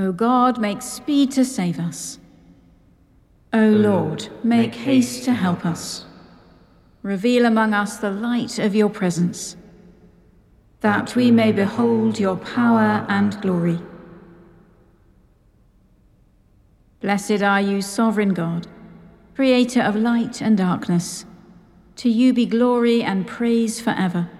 O God, make speed to save us. O Lord, make haste to help us. Reveal among us the light of your presence, that we may behold your power and glory. Blessed are you, sovereign God, creator of light and darkness. To you be glory and praise forever.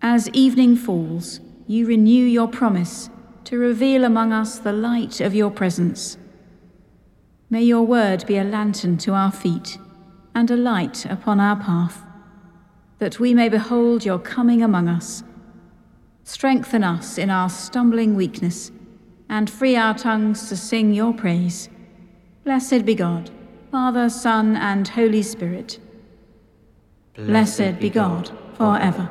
As evening falls, you renew your promise to reveal among us the light of your presence. May your word be a lantern to our feet and a light upon our path, that we may behold your coming among us. Strengthen us in our stumbling weakness and free our tongues to sing your praise. Blessed be God, Father, Son, and Holy Spirit. Blessed be God forever.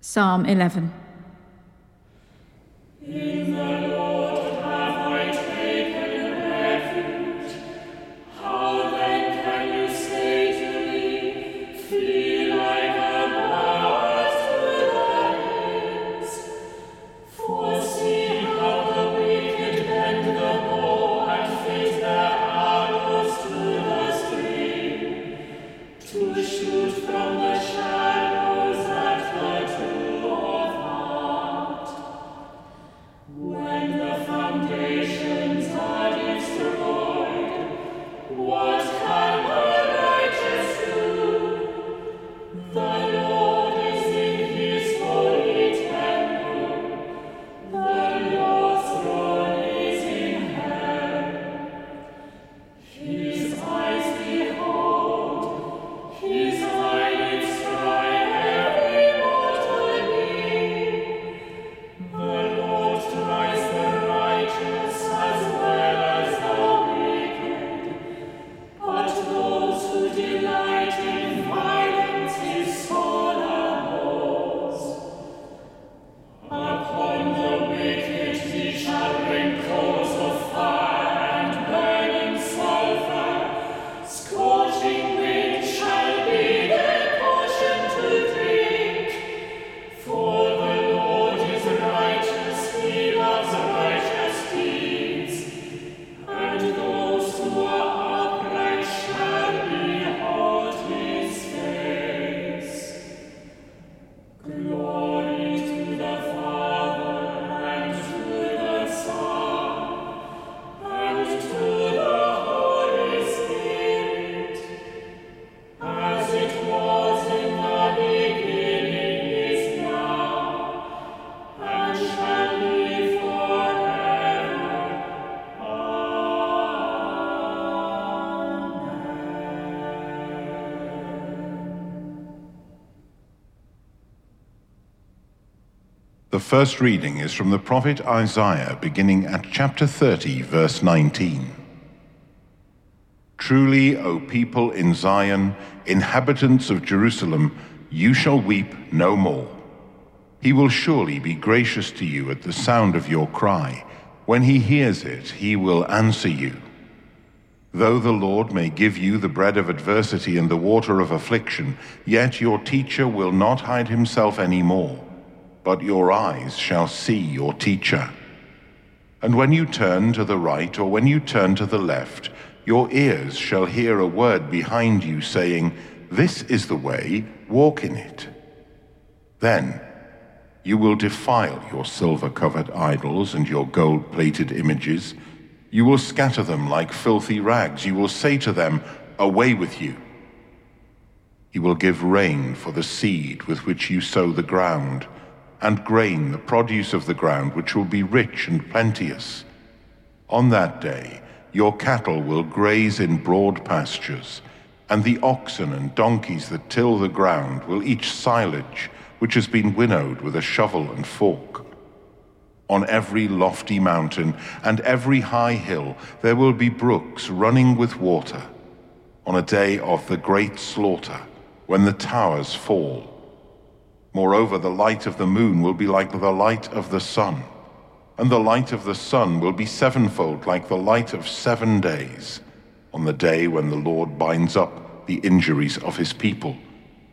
Psalm 11. The first reading is from the prophet Isaiah, beginning at chapter 30, verse 19. Truly, O people in Zion, inhabitants of Jerusalem, you shall weep no more. He will surely be gracious to you at the sound of your cry. When he hears it, he will answer you. Though the Lord may give you the bread of adversity and the water of affliction, yet your teacher will not hide himself any more but your eyes shall see your teacher. And when you turn to the right or when you turn to the left, your ears shall hear a word behind you saying, This is the way, walk in it. Then you will defile your silver covered idols and your gold plated images. You will scatter them like filthy rags. You will say to them, Away with you. He will give rain for the seed with which you sow the ground and grain, the produce of the ground, which will be rich and plenteous. On that day, your cattle will graze in broad pastures, and the oxen and donkeys that till the ground will eat silage which has been winnowed with a shovel and fork. On every lofty mountain and every high hill there will be brooks running with water on a day of the great slaughter when the towers fall. Moreover, the light of the moon will be like the light of the sun, and the light of the sun will be sevenfold like the light of seven days on the day when the Lord binds up the injuries of his people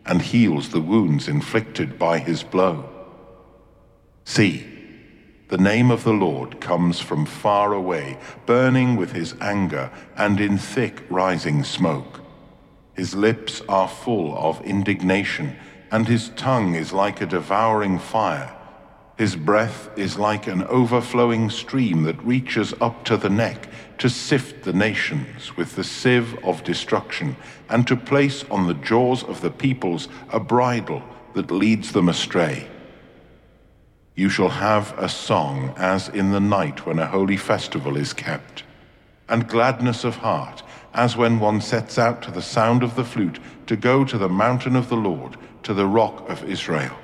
and heals the wounds inflicted by his blow. See, the name of the Lord comes from far away, burning with his anger and in thick rising smoke. His lips are full of indignation, and his tongue is like a devouring fire. His breath is like an overflowing stream that reaches up to the neck to sift the nations with the sieve of destruction, and to place on the jaws of the peoples a bridle that leads them astray. You shall have a song as in the night when a holy festival is kept, and gladness of heart as when one sets out to the sound of the flute to go to the mountain of the Lord, to the rock of Israel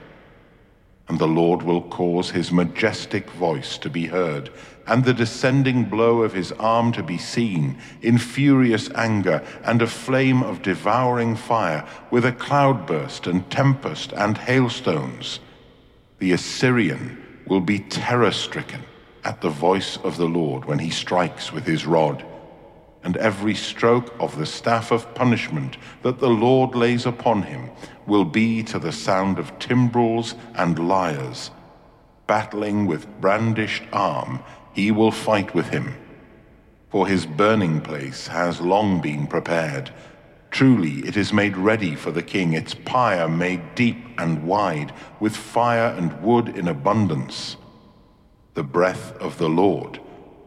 and the Lord will cause his majestic voice to be heard, and the descending blow of his arm to be seen, in furious anger and a flame of devouring fire, with a cloudburst and tempest and hailstones. The Assyrian will be terror stricken at the voice of the Lord when he strikes with his rod and every stroke of the staff of punishment that the Lord lays upon him will be to the sound of timbrels and lyres. Battling with brandished arm, he will fight with him. For his burning place has long been prepared. Truly, it is made ready for the king, its pyre made deep and wide, with fire and wood in abundance. The breath of the Lord,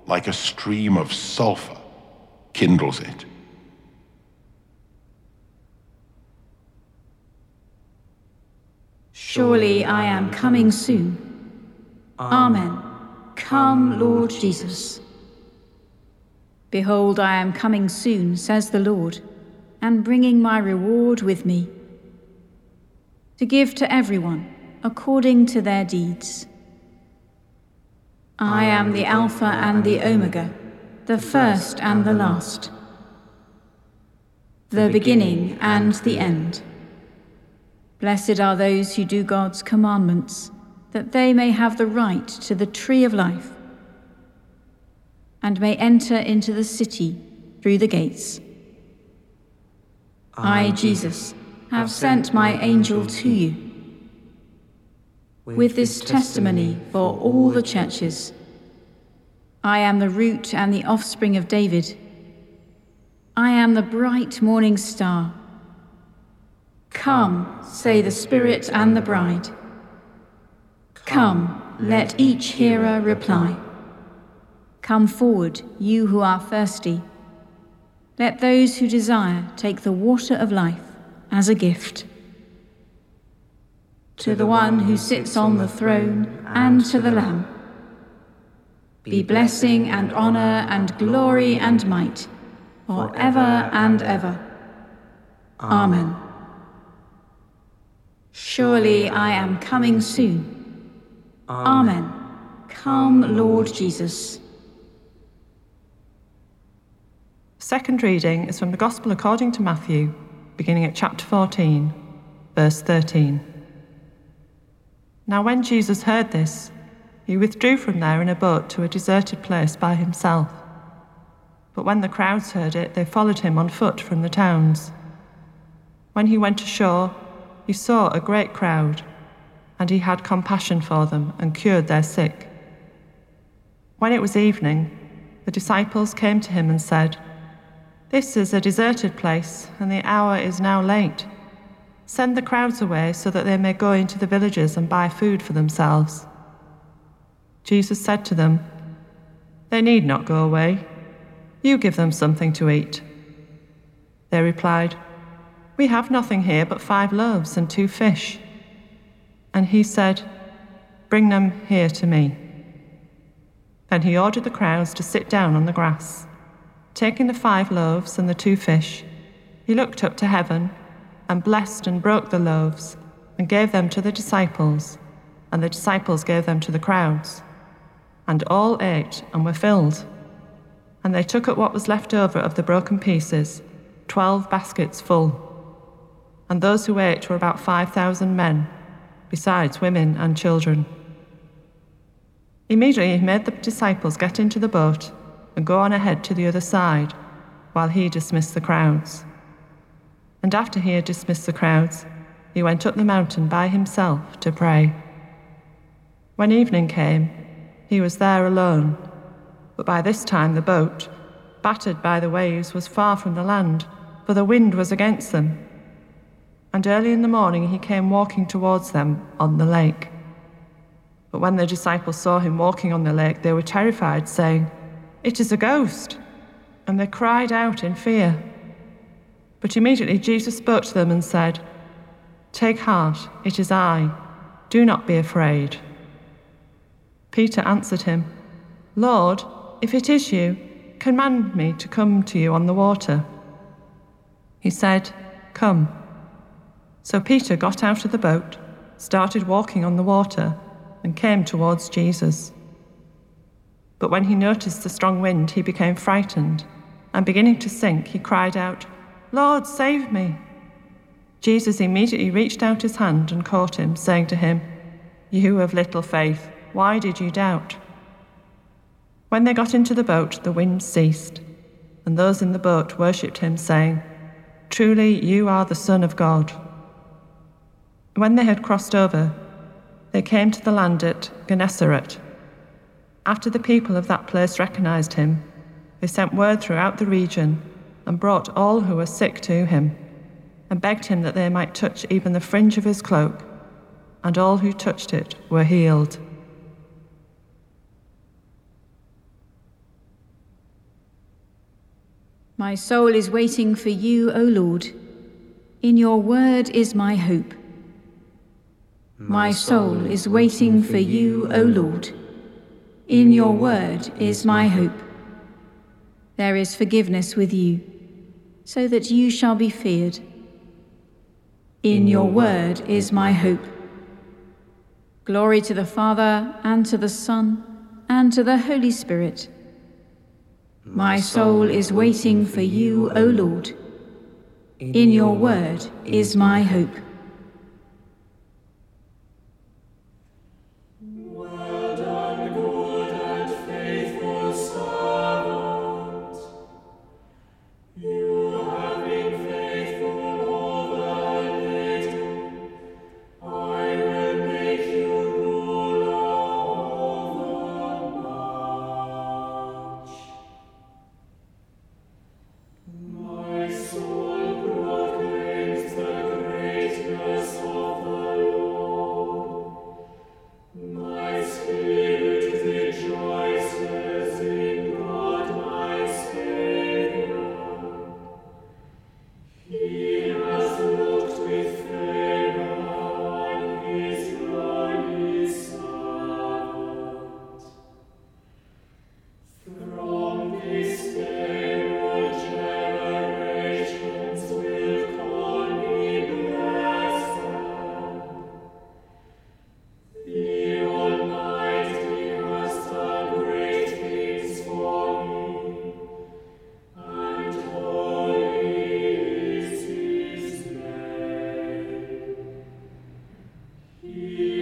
like a stream of sulphur, kindles it. Surely I am coming soon. Amen. Come, Lord Jesus. Behold, I am coming soon, says the Lord, and bringing my reward with me, to give to everyone according to their deeds. I am the Alpha and the Omega the first and the last, the beginning and the end. Blessed are those who do God's commandments, that they may have the right to the tree of life and may enter into the city through the gates. I, Jesus, have sent my angel to you with this testimony for all the churches. I am the root and the offspring of David. I am the bright morning star. Come, say the Spirit and the bride. Come, let each hearer reply. Come forward, you who are thirsty. Let those who desire take the water of life as a gift. To the one who sits on the throne and to the Lamb be blessing and honor and glory and might, for ever and ever. Amen. Surely I am coming soon. Amen. Come, Lord Jesus. Second reading is from the Gospel according to Matthew, beginning at chapter 14, verse 13. Now, when Jesus heard this, he withdrew from there in a boat to a deserted place by himself. But when the crowds heard it, they followed him on foot from the towns. When he went ashore, he saw a great crowd, and he had compassion for them and cured their sick. When it was evening, the disciples came to him and said, This is a deserted place, and the hour is now late. Send the crowds away so that they may go into the villages and buy food for themselves. Jesus said to them, They need not go away. You give them something to eat. They replied, We have nothing here but five loaves and two fish. And he said, Bring them here to me. Then he ordered the crowds to sit down on the grass. Taking the five loaves and the two fish, he looked up to heaven and blessed and broke the loaves and gave them to the disciples, and the disciples gave them to the crowds. And all ate and were filled. And they took up what was left over of the broken pieces, twelve baskets full. And those who ate were about five thousand men, besides women and children. Immediately he made the disciples get into the boat and go on ahead to the other side, while he dismissed the crowds. And after he had dismissed the crowds, he went up the mountain by himself to pray. When evening came, he was there alone, but by this time the boat, battered by the waves, was far from the land, for the wind was against them. And early in the morning he came walking towards them on the lake. But when the disciples saw him walking on the lake, they were terrified, saying, It is a ghost! And they cried out in fear. But immediately Jesus spoke to them and said, Take heart, it is I. Do not be afraid. Peter answered him, Lord, if it is you, command me to come to you on the water. He said, Come. So Peter got out of the boat, started walking on the water, and came towards Jesus. But when he noticed the strong wind, he became frightened, and beginning to sink, he cried out, Lord, save me. Jesus immediately reached out his hand and caught him, saying to him, You of little faith, why did you doubt? When they got into the boat, the wind ceased, and those in the boat worshipped him, saying, Truly, you are the Son of God. When they had crossed over, they came to the land at Gennesaret. After the people of that place recognized him, they sent word throughout the region and brought all who were sick to him and begged him that they might touch even the fringe of his cloak, and all who touched it were healed. My soul is waiting for you, O Lord. In your word is my hope. My soul is waiting for you, O Lord. In your word is my hope. There is forgiveness with you, so that you shall be feared. In your word is my hope. Glory to the Father, and to the Son, and to the Holy Spirit. My soul is waiting for you, O Lord. In your word is my hope. Yeah.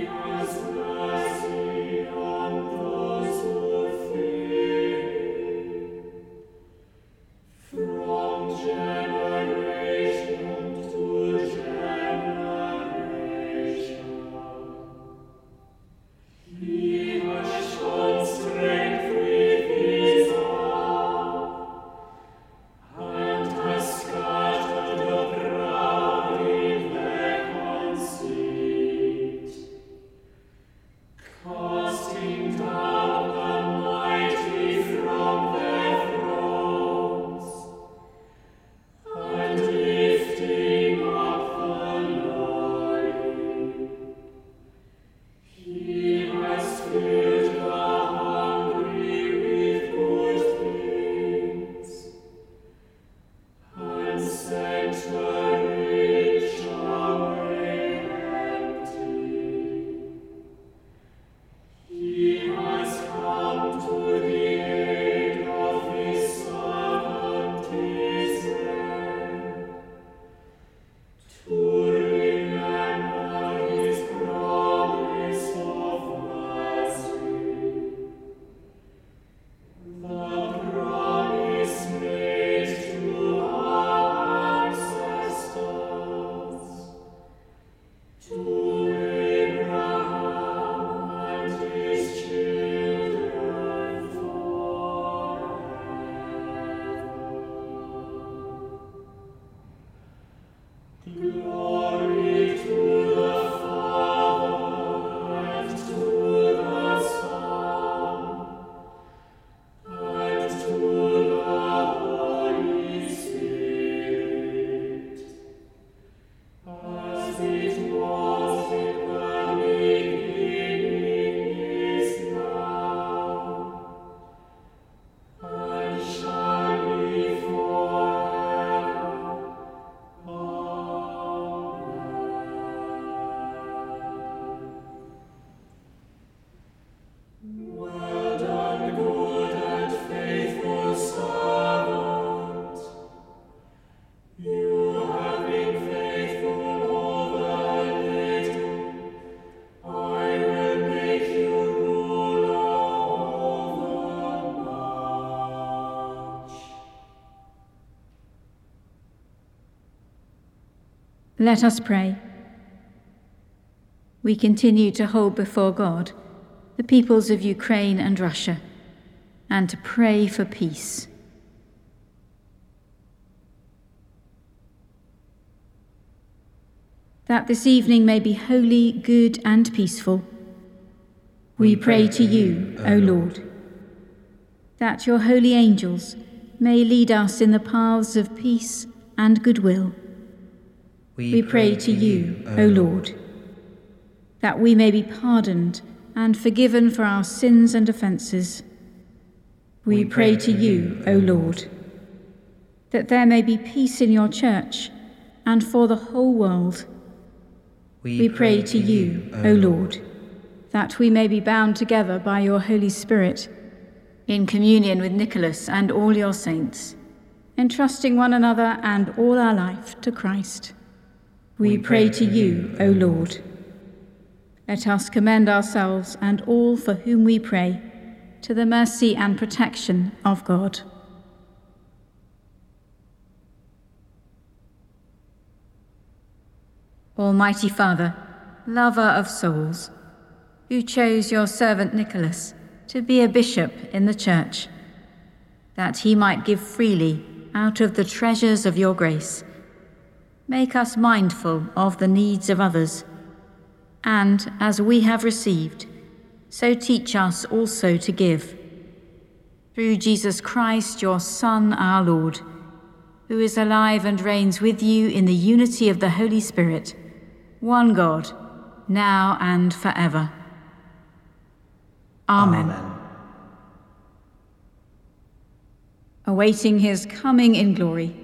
Let us pray. We continue to hold before God the peoples of Ukraine and Russia and to pray for peace. That this evening may be holy, good, and peaceful, we pray to you, O Lord. That your holy angels may lead us in the paths of peace and goodwill. We pray to you, O Lord, that we may be pardoned and forgiven for our sins and offences. We pray to you, O Lord, that there may be peace in your church and for the whole world. We pray to you, O Lord, that we may be bound together by your Holy Spirit in communion with Nicholas and all your saints, entrusting one another and all our life to Christ. We pray to you, O Lord. Let us commend ourselves and all for whom we pray to the mercy and protection of God. Almighty Father, lover of souls, who chose your servant Nicholas to be a bishop in the church, that he might give freely out of the treasures of your grace. Make us mindful of the needs of others, and as we have received, so teach us also to give. Through Jesus Christ, your Son, our Lord, who is alive and reigns with you in the unity of the Holy Spirit, one God, now and forever. Amen. Amen. Awaiting his coming in glory,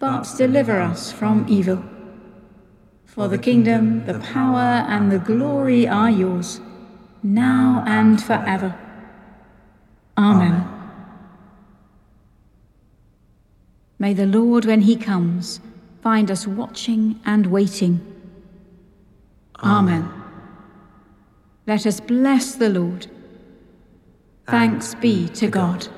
but deliver us from evil. For the kingdom, the power, and the glory are yours, now and forever. Amen. May the Lord, when he comes, find us watching and waiting. Amen. Amen. Let us bless the Lord. Thanks be to God.